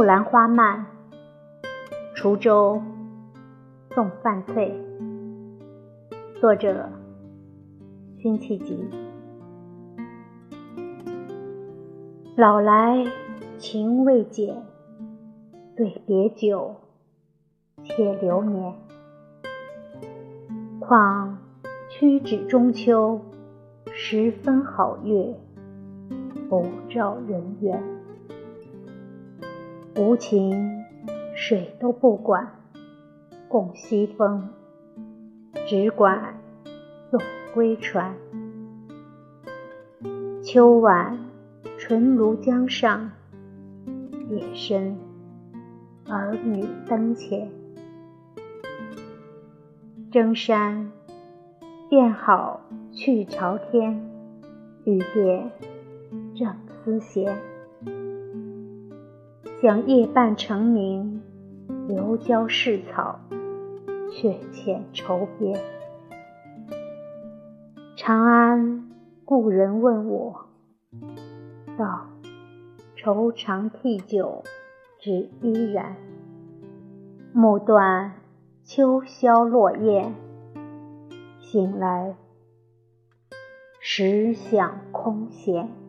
木兰花漫，滁州送范翠。作者：辛弃疾。老来情未减，对别酒，且流年。况屈指中秋，时分好月，不照人圆。无情水都不管，共西风，只管送归船。秋晚纯庐江上，夜深儿女灯前。征山便好去朝天，雨点正思弦。想夜半成名，流交市草，却遣愁边。长安故人问我，道：愁肠替酒只依然。暮断。秋宵落雁，醒来时响空闲。